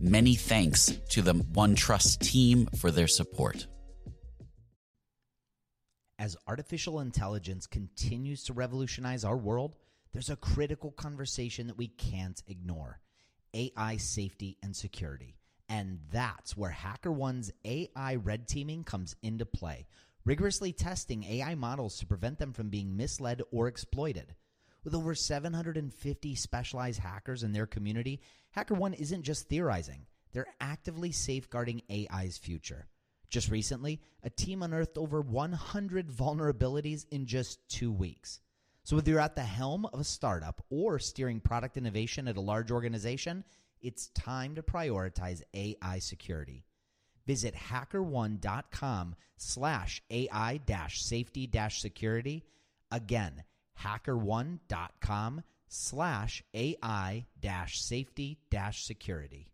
Many thanks to the OneTrust team for their support. As artificial intelligence continues to revolutionize our world, there's a critical conversation that we can't ignore AI safety and security. And that's where HackerOne's AI red teaming comes into play, rigorously testing AI models to prevent them from being misled or exploited. With over 750 specialized hackers in their community, HackerOne isn't just theorizing, they're actively safeguarding AI's future. Just recently, a team unearthed over 100 vulnerabilities in just two weeks. So, whether you're at the helm of a startup or steering product innovation at a large organization, it's time to prioritize AI security. Visit hackerone.com slash AI safety security. Again, hackerone.com slash AI dash safety dash security.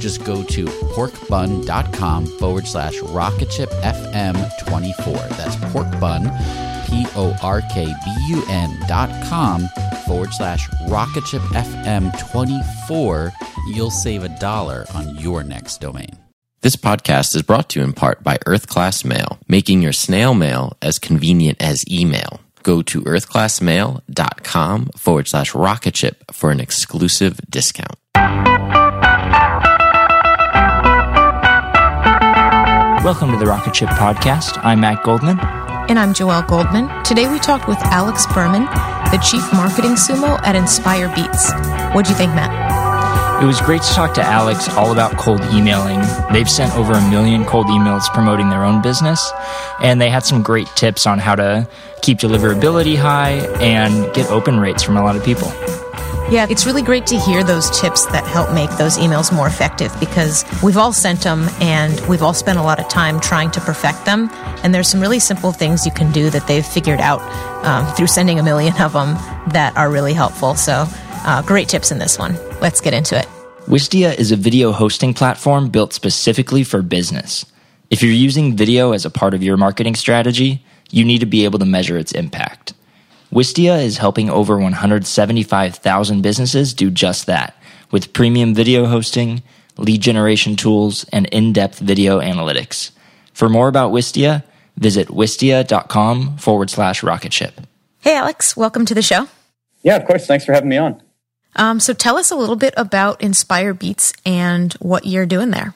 just go to porkbun.com forward slash rocketshipfm24. That's porkbun, P O R K B U N dot com forward slash rocketshipfm24. You'll save a dollar on your next domain. This podcast is brought to you in part by Earth Class Mail, making your snail mail as convenient as email. Go to earthclassmail.com forward slash rocketship for an exclusive discount. Welcome to the Rocket Ship Podcast. I'm Matt Goldman. And I'm Joelle Goldman. Today we talked with Alex Berman, the Chief Marketing Sumo at Inspire Beats. What'd you think, Matt? It was great to talk to Alex all about cold emailing. They've sent over a million cold emails promoting their own business, and they had some great tips on how to keep deliverability high and get open rates from a lot of people. Yeah, it's really great to hear those tips that help make those emails more effective because we've all sent them and we've all spent a lot of time trying to perfect them. And there's some really simple things you can do that they've figured out um, through sending a million of them that are really helpful. So, uh, great tips in this one. Let's get into it. Wistia is a video hosting platform built specifically for business. If you're using video as a part of your marketing strategy, you need to be able to measure its impact. Wistia is helping over 175,000 businesses do just that with premium video hosting, lead generation tools, and in depth video analytics. For more about Wistia, visit wistia.com forward slash rocketship. Hey, Alex, welcome to the show. Yeah, of course. Thanks for having me on. Um, so tell us a little bit about Inspire Beats and what you're doing there.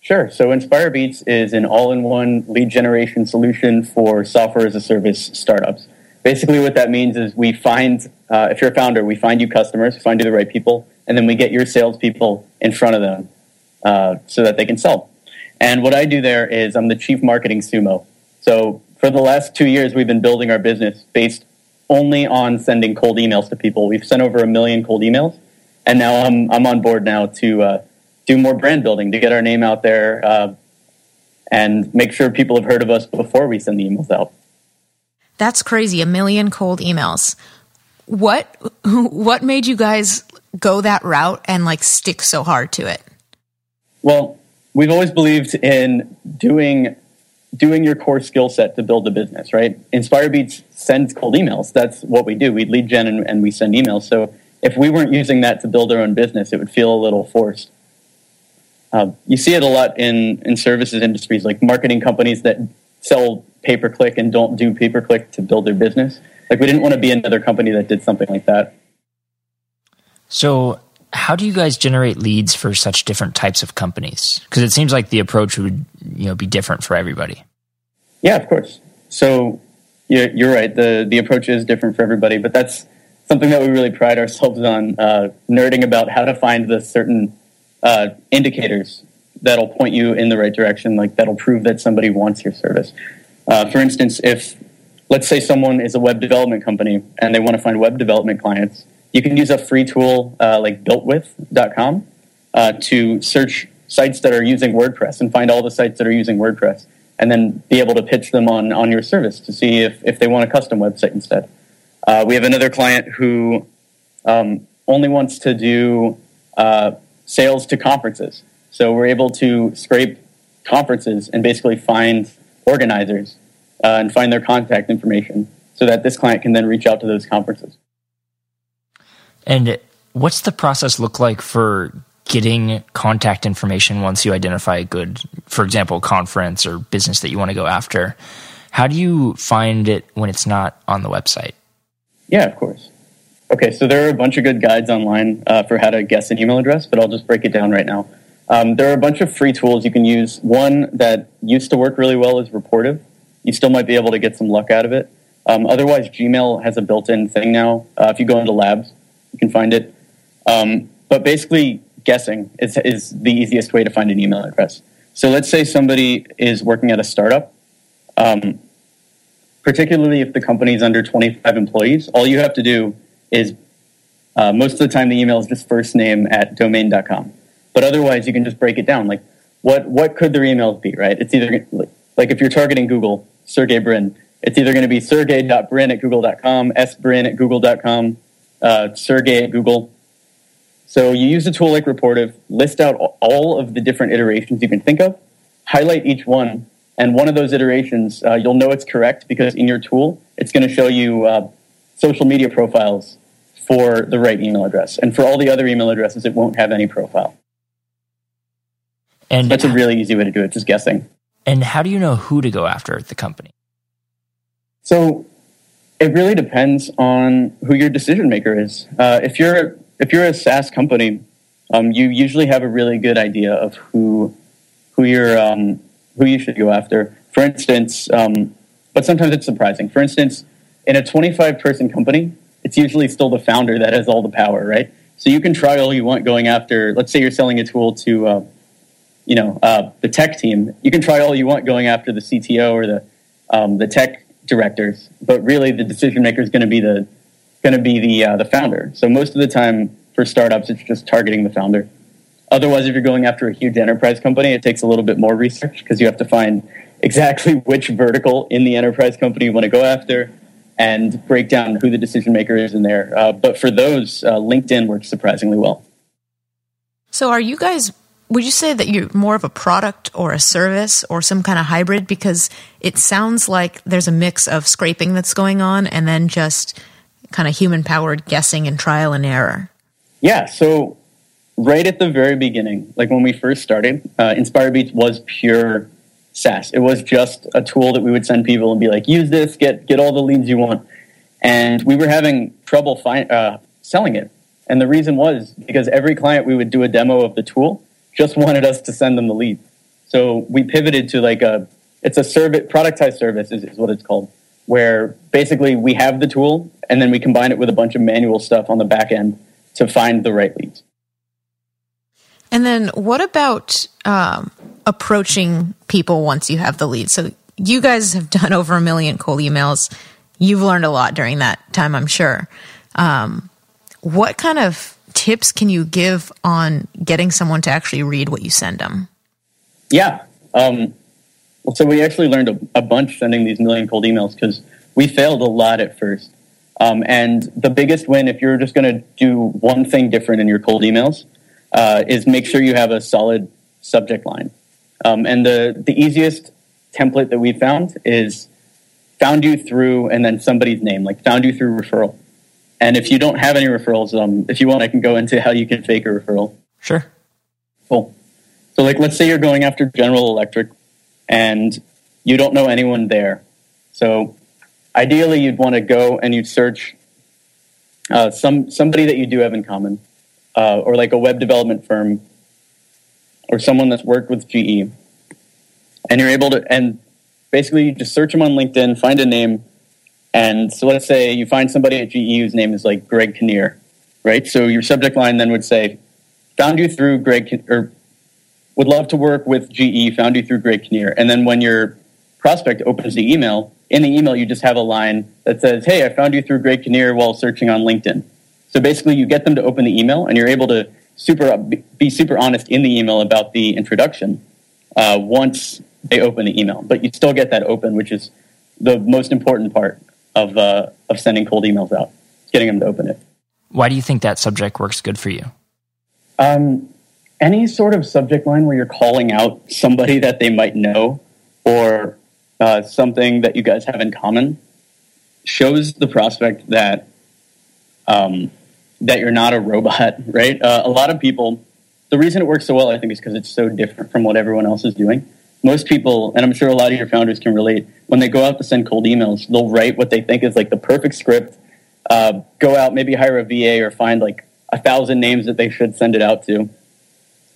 Sure. So Inspire Beats is an all in one lead generation solution for software as a service startups basically what that means is we find uh, if you're a founder we find you customers we find you the right people and then we get your salespeople in front of them uh, so that they can sell. And what i do there is i'm the chief marketing sumo. So for the last two years we've been building our business based only on sending cold emails to people. We've sent over a million cold emails and now i'm, I'm on board now to uh, do more brand building to get our name out there uh, and make sure people have heard of us before we send the emails out. That's crazy. A million cold emails. What what made you guys go that route and like stick so hard to it? Well, we've always believed in doing doing your core skill set to build a business, right? InspireBeats sends cold emails. That's what we do. We lead gen and, and we send emails. So if we weren't using that to build our own business, it would feel a little forced. Uh, you see it a lot in, in services industries, like marketing companies that sell pay per click and don't do pay per click to build their business. Like we didn't want to be another company that did something like that. So, how do you guys generate leads for such different types of companies? Because it seems like the approach would you know be different for everybody. Yeah, of course. So you're, you're right. the The approach is different for everybody, but that's something that we really pride ourselves on uh, nerding about how to find the certain uh, indicators that'll point you in the right direction, like that'll prove that somebody wants your service. Uh, for instance, if let's say someone is a web development company and they want to find web development clients, you can use a free tool uh, like builtwith.com uh, to search sites that are using WordPress and find all the sites that are using WordPress and then be able to pitch them on, on your service to see if, if they want a custom website instead. Uh, we have another client who um, only wants to do uh, sales to conferences. So we're able to scrape conferences and basically find organizers uh, and find their contact information so that this client can then reach out to those conferences. And what's the process look like for getting contact information once you identify a good, for example, conference or business that you want to go after? How do you find it when it's not on the website? Yeah, of course. Okay, so there are a bunch of good guides online uh, for how to guess an email address, but I'll just break it down right now. Um, there are a bunch of free tools you can use. One that used to work really well is Rapportive. You still might be able to get some luck out of it. Um, otherwise, Gmail has a built in thing now. Uh, if you go into labs, you can find it. Um, but basically, guessing is, is the easiest way to find an email address. So let's say somebody is working at a startup, um, particularly if the company is under 25 employees, all you have to do is uh, most of the time the email is just first name at domain.com. But otherwise, you can just break it down. Like, what, what could their emails be, right? It's either, like, if you're targeting Google, Sergey Brin, it's either going to be sergey.brin at google.com, sbrin at google.com, uh, Sergey at Google. So you use a tool like Rapportive, list out all of the different iterations you can think of, highlight each one, and one of those iterations, uh, you'll know it's correct because in your tool, it's going to show you uh, social media profiles for the right email address. And for all the other email addresses, it won't have any profile. And that's a really easy way to do it, just guessing. And how do you know who to go after at the company? So it really depends on who your decision maker is. Uh, if you're if you're a SaaS company, um, you usually have a really good idea of who who you're um, who you should go after. For instance, um, but sometimes it's surprising. For instance, in a 25 person company, it's usually still the founder that has all the power, right? So you can try all you want going after. Let's say you're selling a tool to, uh, you know, uh, the tech team. You can try all you want going after the CTO or the um, the tech directors, but really the decision maker is going to be the going to be the uh, the founder. So most of the time for startups, it's just targeting the founder. Otherwise, if you're going after a huge enterprise company, it takes a little bit more research because you have to find exactly which vertical in the enterprise company you want to go after and break down who the decision maker is in there. Uh, but for those, uh, LinkedIn works surprisingly well. So, are you guys would you say that you're more of a product or a service or some kind of hybrid? Because it sounds like there's a mix of scraping that's going on and then just kind of human powered guessing and trial and error. Yeah. So, right at the very beginning, like when we first started, uh, InspireBeats was pure SaaS. It was just a tool that we would send people and be like, use this, get, get all the leads you want. And we were having trouble fi- uh, selling it. And the reason was because every client we would do a demo of the tool just wanted us to send them the lead. So we pivoted to like a, it's a service, productized service is, is what it's called, where basically we have the tool and then we combine it with a bunch of manual stuff on the back end to find the right leads. And then what about um, approaching people once you have the lead? So you guys have done over a million cold emails. You've learned a lot during that time, I'm sure. Um, what kind of tips can you give on getting someone to actually read what you send them? Yeah. Um, so we actually learned a, a bunch sending these million cold emails because we failed a lot at first. Um, and the biggest win, if you're just going to do one thing different in your cold emails, uh, is make sure you have a solid subject line. Um, and the, the easiest template that we found is found you through and then somebody's name, like found you through referral. And if you don't have any referrals, um, if you want, I can go into how you can fake a referral. Sure. Cool. So, like, let's say you're going after General Electric and you don't know anyone there. So, ideally, you'd want to go and you'd search uh, some somebody that you do have in common, uh, or like a web development firm, or someone that's worked with GE, and you're able to and basically you just search them on LinkedIn, find a name, and so let's say you find somebody at GE whose name is like Greg Kinnear, right? So your subject line then would say, "Found you through Greg," or would love to work with GE. Found you through Greg Kinnear, and then when your prospect opens the email, in the email you just have a line that says, "Hey, I found you through Greg Kinnear while searching on LinkedIn." So basically, you get them to open the email, and you're able to super be super honest in the email about the introduction uh, once they open the email. But you still get that open, which is the most important part of uh, of sending cold emails out, getting them to open it. Why do you think that subject works good for you? Um, any sort of subject line where you're calling out somebody that they might know or uh, something that you guys have in common shows the prospect that um, that you're not a robot, right? Uh, a lot of people, the reason it works so well, I think, is because it's so different from what everyone else is doing. Most people, and I'm sure a lot of your founders can relate, when they go out to send cold emails, they'll write what they think is like the perfect script, uh, go out, maybe hire a VA or find like a thousand names that they should send it out to,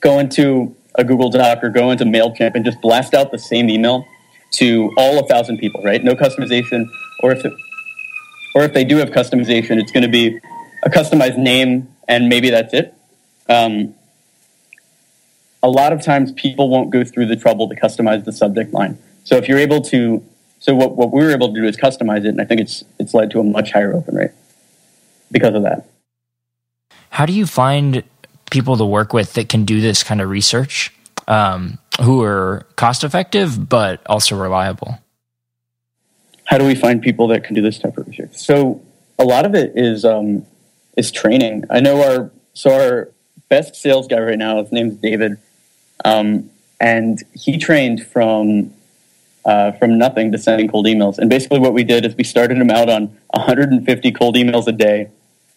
go into a Google Doc or go into MailChimp and just blast out the same email to all a thousand people, right? No customization, or if it, or if they do have customization, it's going to be a customized name and maybe that's it. Um, a lot of times people won't go through the trouble to customize the subject line. So if you're able to, so what, what we were able to do is customize it, and I think it's it's led to a much higher open rate because of that. How do you find people to work with that can do this kind of research, um, who are cost effective but also reliable? How do we find people that can do this type of research? So a lot of it is um, is training. I know our so our best sales guy right now, his name's David, um, and he trained from uh, from nothing to sending cold emails. And basically, what we did is we started him out on 150 cold emails a day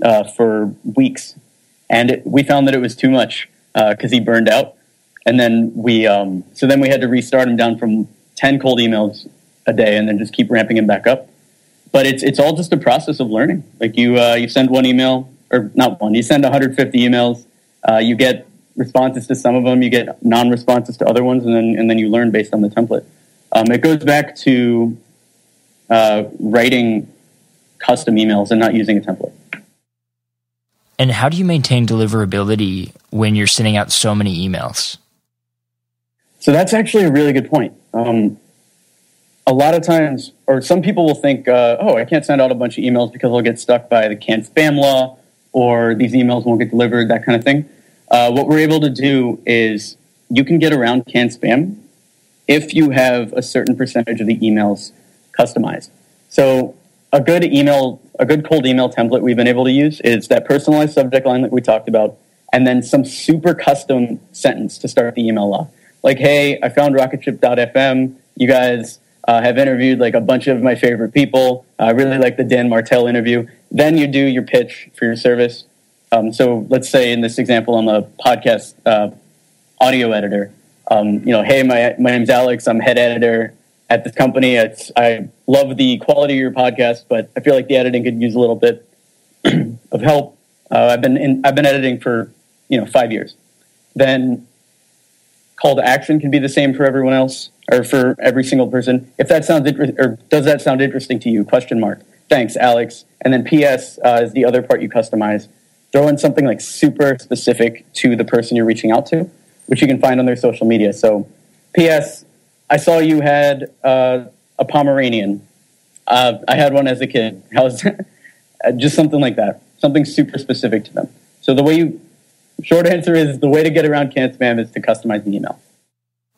uh, for weeks, and it, we found that it was too much because uh, he burned out. And then we um, so then we had to restart him down from 10 cold emails a day, and then just keep ramping him back up. But it's it's all just a process of learning. Like you uh, you send one email or not one, you send 150 emails, uh, you get responses to some of them, you get non-responses to other ones, and then and then you learn based on the template. Um, it goes back to uh, writing custom emails and not using a template. And how do you maintain deliverability when you're sending out so many emails? So that's actually a really good point. Um, a lot of times, or some people will think, uh, oh, I can't send out a bunch of emails because I'll get stuck by the CAN-SPAM law, or these emails won't get delivered, that kind of thing. Uh, what we're able to do is you can get around CAN-SPAM if you have a certain percentage of the emails customized. So a good email, a good cold email template we've been able to use is that personalized subject line that we talked about, and then some super custom sentence to start the email off. Like, hey, I found rocketship.fm. You guys uh, have interviewed like a bunch of my favorite people. I really like the Dan Martell interview. Then you do your pitch for your service. Um, so let's say in this example, I'm a podcast uh, audio editor. Um, you know, hey, my my name's Alex. I'm head editor at this company. It's, I love the quality of your podcast, but I feel like the editing could use a little bit of help. Uh, I've been in, I've been editing for you know five years. Then call to action can be the same for everyone else or for every single person. If that sounds inter- or does that sound interesting to you? Question mark. Thanks, Alex. And then PS uh, is the other part you customize. Throw in something like super specific to the person you're reaching out to, which you can find on their social media. So, PS, I saw you had uh, a Pomeranian. Uh, I had one as a kid. How's just something like that? Something super specific to them. So the way you, short answer is the way to get around CAN-SPAM is to customize the email.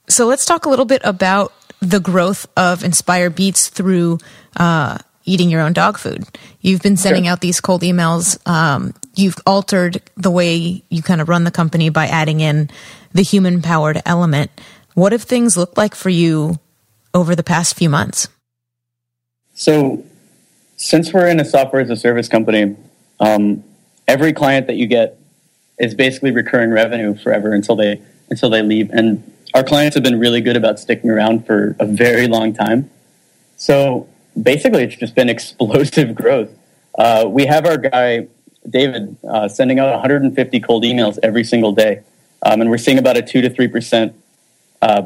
So let's talk a little bit about the growth of Inspire Beats through uh, eating your own dog food. You've been sending Sure. out these cold emails. Um, you've altered the way you kind of run the company by adding in the human powered element. What have things looked like for you over the past few months? So, since we're in a software as a service company, um, every client that you get is basically recurring revenue forever until they until they leave. And our clients have been really good about sticking around for a very long time. So basically, it's just been explosive growth. Uh, we have our guy David uh, sending out 150 cold emails every single day, um, and we're seeing about a two to three percent uh,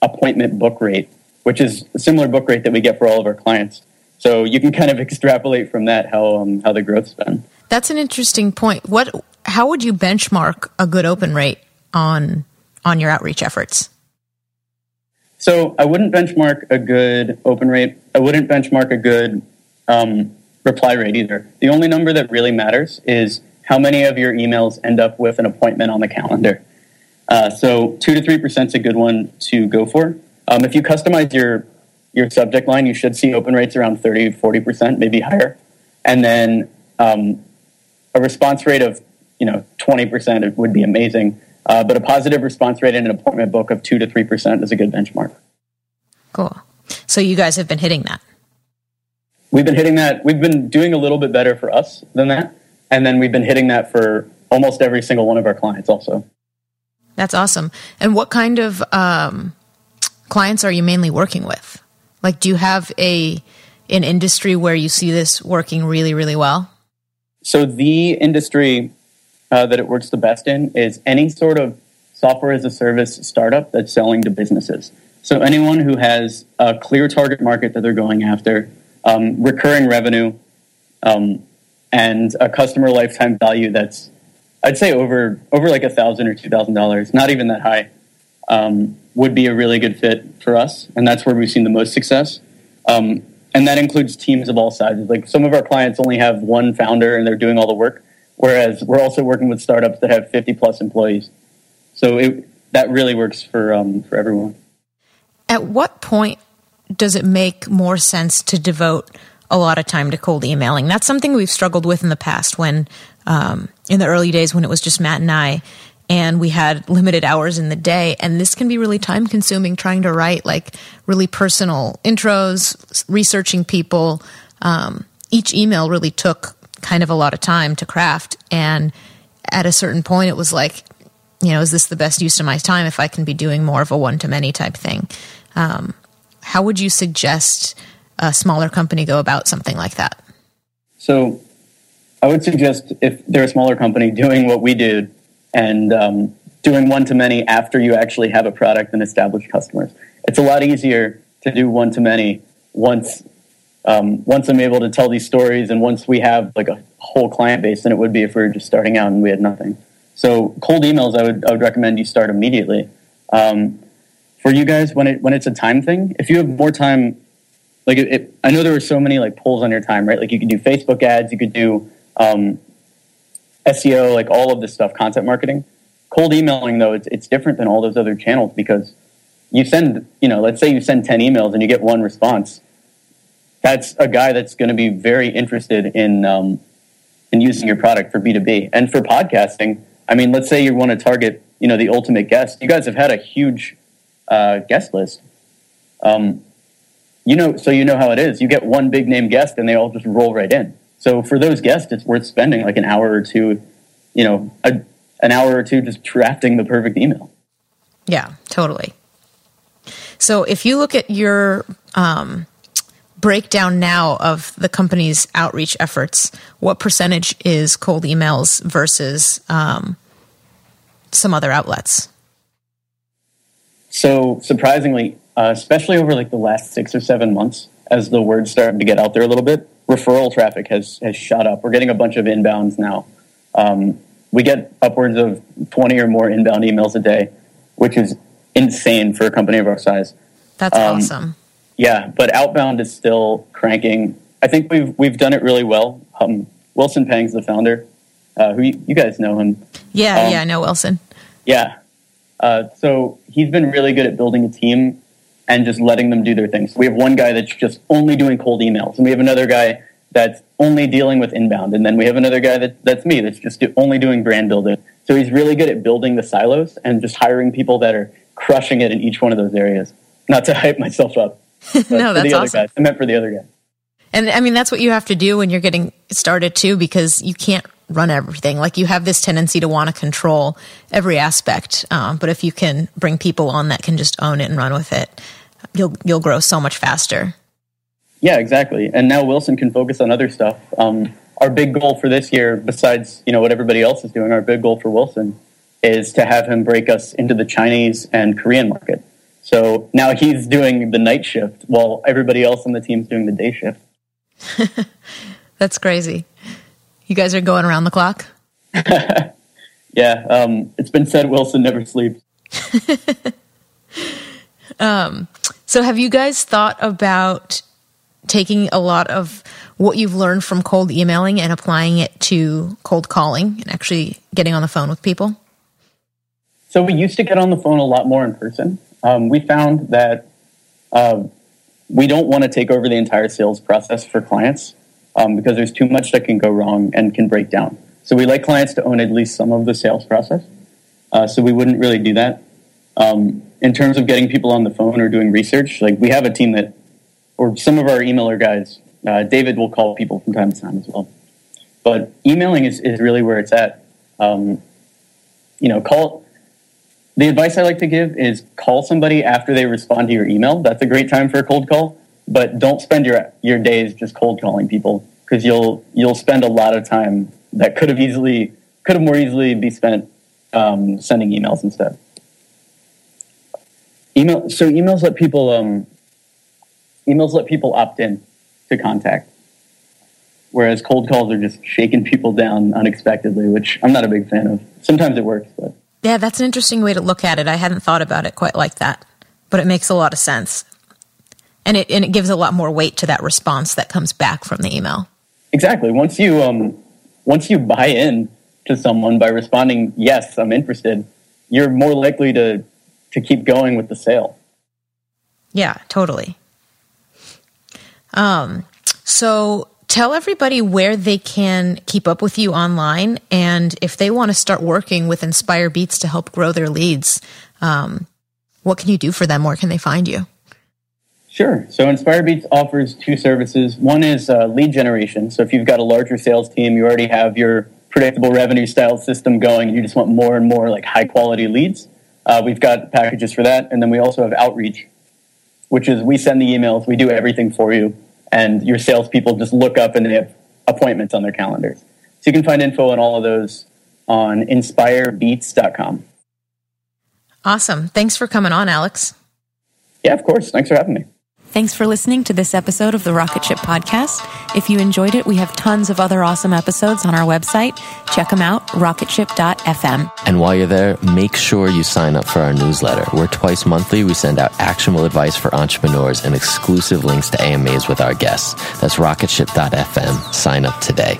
appointment book rate, which is a similar book rate that we get for all of our clients. So you can kind of extrapolate from that how um, how the growth's been. That's an interesting point. What? How would you benchmark a good open rate on on your outreach efforts? So I wouldn't benchmark a good open rate. I wouldn't benchmark a good um, reply rate either. The only number that really matters is how many of your emails end up with an appointment on the calendar. Uh, so two to three percent is a good one to go for. Um, if you customize your your subject line, you should see open rates around 30, 40 percent, maybe higher, and then um, a response rate of you know twenty percent would be amazing. Uh, but a positive response rate in an appointment book of two to three percent is a good benchmark. Cool. So you guys have been hitting that. We've been hitting that. We've been doing a little bit better for us than that, and then we've been hitting that for almost every single one of our clients. Also, That's awesome. And what kind of um, clients are you mainly working with? Like, do you have a an industry where you see this working really, really well? so the industry uh, that it works the best in is any sort of software as a service startup that's selling to businesses. So anyone who has a clear target market that they're going after, um, recurring revenue, um, and a customer lifetime value that's, I'd say over over like a thousand or two thousand dollars, not even that high, um, would be a really good fit for us, and that's where we've seen the most success. Um, and that includes teams of all sizes. Like some of our clients only have one founder and they're doing all the work, whereas we're also working with startups that have 50 plus employees. So it, that really works for um, for everyone. At what point does it make more sense to devote a lot of time to cold emailing? That's something we've struggled with in the past when, um, in the early days when it was just Matt and I, and we had limited hours in the day. And this can be really time consuming trying to write like really personal intros, researching people. Um, each email really took kind of a lot of time to craft. And at a certain point, it was like, you know, is this the best use of my time if I can be doing more of a one to many type thing? Um, how would you suggest a smaller company go about something like that? So I would suggest if they're a smaller company doing what we did and um, doing one to many after you actually have a product and established customers. It's a lot easier to do one to many once um, once I'm able to tell these stories and once we have like a whole client base than it would be if we were just starting out and we had nothing. So cold emails, I would I would recommend you start immediately. Um, for you guys, when it when it's a time thing, if you have more time like it, it, I know there were so many like pulls on your time, right? Like you could do Facebook ads, you could do um, SEO, like all of this stuff, content marketing. Cold emailing though, it's it's different than all those other channels because you send, you know, let's say you send ten emails and you get one response. That's a guy that's going to be very interested in um, in using your product for B two B and for podcasting. I mean, let's say you want to target, you know, the ultimate guest. You guys have had a huge uh, guest list. Um, you know, so you know how it is. You get one big name guest, and they all just roll right in. So for those guests, it's worth spending like an hour or two, you know, a, an hour or two just drafting the perfect email. Yeah, totally. So if you look at your um, breakdown now of the company's outreach efforts, what percentage is cold emails versus um, some other outlets? So surprisingly, uh, especially over like the last six or seven months, as the word started to get out there a little bit, referral traffic has has shot up. We're getting a bunch of inbounds now. Um, we get upwards of twenty or more inbound emails a day, which is insane for a company of our size. That's Um, awesome. Yeah, but outbound is still cranking. I think we've we've done it really well. Um, Wilson Pang's the founder, uh, who you, you guys know him. Yeah, um, yeah, I know Wilson. Yeah. Uh, so he's been really good at building a team and just letting them do their things. We have one guy that's just only doing cold emails, and we have another guy that's only dealing with inbound, and then we have another guy that, that's me that's just do, only doing brand building. So he's really good at building the silos and just hiring people that are crushing it in each one of those areas. Not to hype myself up. No, that's awesome. Guys. I meant for the other guy. And I mean, that's what you have to do when you're getting started too, because you can't run everything. Like you have this tendency to want to control every aspect. Um, but if you can bring people on that can just own it and run with it, you'll you'll grow so much faster. Yeah, exactly. And now Wilson can focus on other stuff. Um, our big goal for this year, besides you know what everybody else is doing, our big goal for Wilson is to have him break us into the Chinese and Korean market. So now he's doing the night shift while everybody else on the team's doing the day shift. That's crazy. You guys are going around the clock? yeah. Um, it's been said Wilson never sleeps. um, so, have you guys thought about taking a lot of what you've learned from cold emailing and applying it to cold calling and actually getting on the phone with people? So, we used to get on the phone a lot more in person. Um, we found that uh, we don't want to take over the entire sales process for clients um, because there's too much that can go wrong and can break down. So we like clients to own at least some of the sales process. Uh, so we wouldn't really do that. Um, in terms of getting people on the phone or doing research, like we have a team that, or some of our emailer guys, uh, David will call people from time to time as well. But emailing is, is really where it's at. Um, you know, call the advice I like to give is call somebody after they respond to your email. That's a great time for a cold call, but don't spend your your days just cold calling people because you'll you'll spend a lot of time that could have easily could have more easily be spent um, sending emails instead. Email so emails let people um, emails let people opt in to contact, whereas cold calls are just shaking people down unexpectedly, which I'm not a big fan of. Sometimes it works, but yeah, that's an interesting way to look at it. I hadn't thought about it quite like that, but it makes a lot of sense. And it, and it gives a lot more weight to that response that comes back from the email. Exactly. Once you, um, once you buy in to someone by responding, yes, I'm interested, you're more likely to, to keep going with the sale. Yeah, totally. Um, so tell everybody where they can keep up with you online and if they want to start working with inspire beats to help grow their leads um, what can you do for them? Where can they find you? Sure. So inspire beats offers two services. One is uh, lead generation. So if you've got a larger sales team you already have your predictable revenue style system going and you just want more and more like high quality leads uh, we've got packages for that. And then we also have outreach which is we send the emails. We do everything for you and your salespeople just look up and they have appointments on their calendars. So you can find info on all of those on inspirebeats.com. Awesome. Thanks for coming on, Alex. Yeah, of course. Thanks for having me. Thanks for listening to this episode of the Rocket Ship Podcast. If you enjoyed it, we have tons of other awesome episodes on our website. Check them out, rocketship.fm. And while you're there, make sure you sign up for our newsletter. We're twice monthly. We send out actionable advice for entrepreneurs and exclusive links to AMAs with our guests. That's rocketship.fm. Sign up today.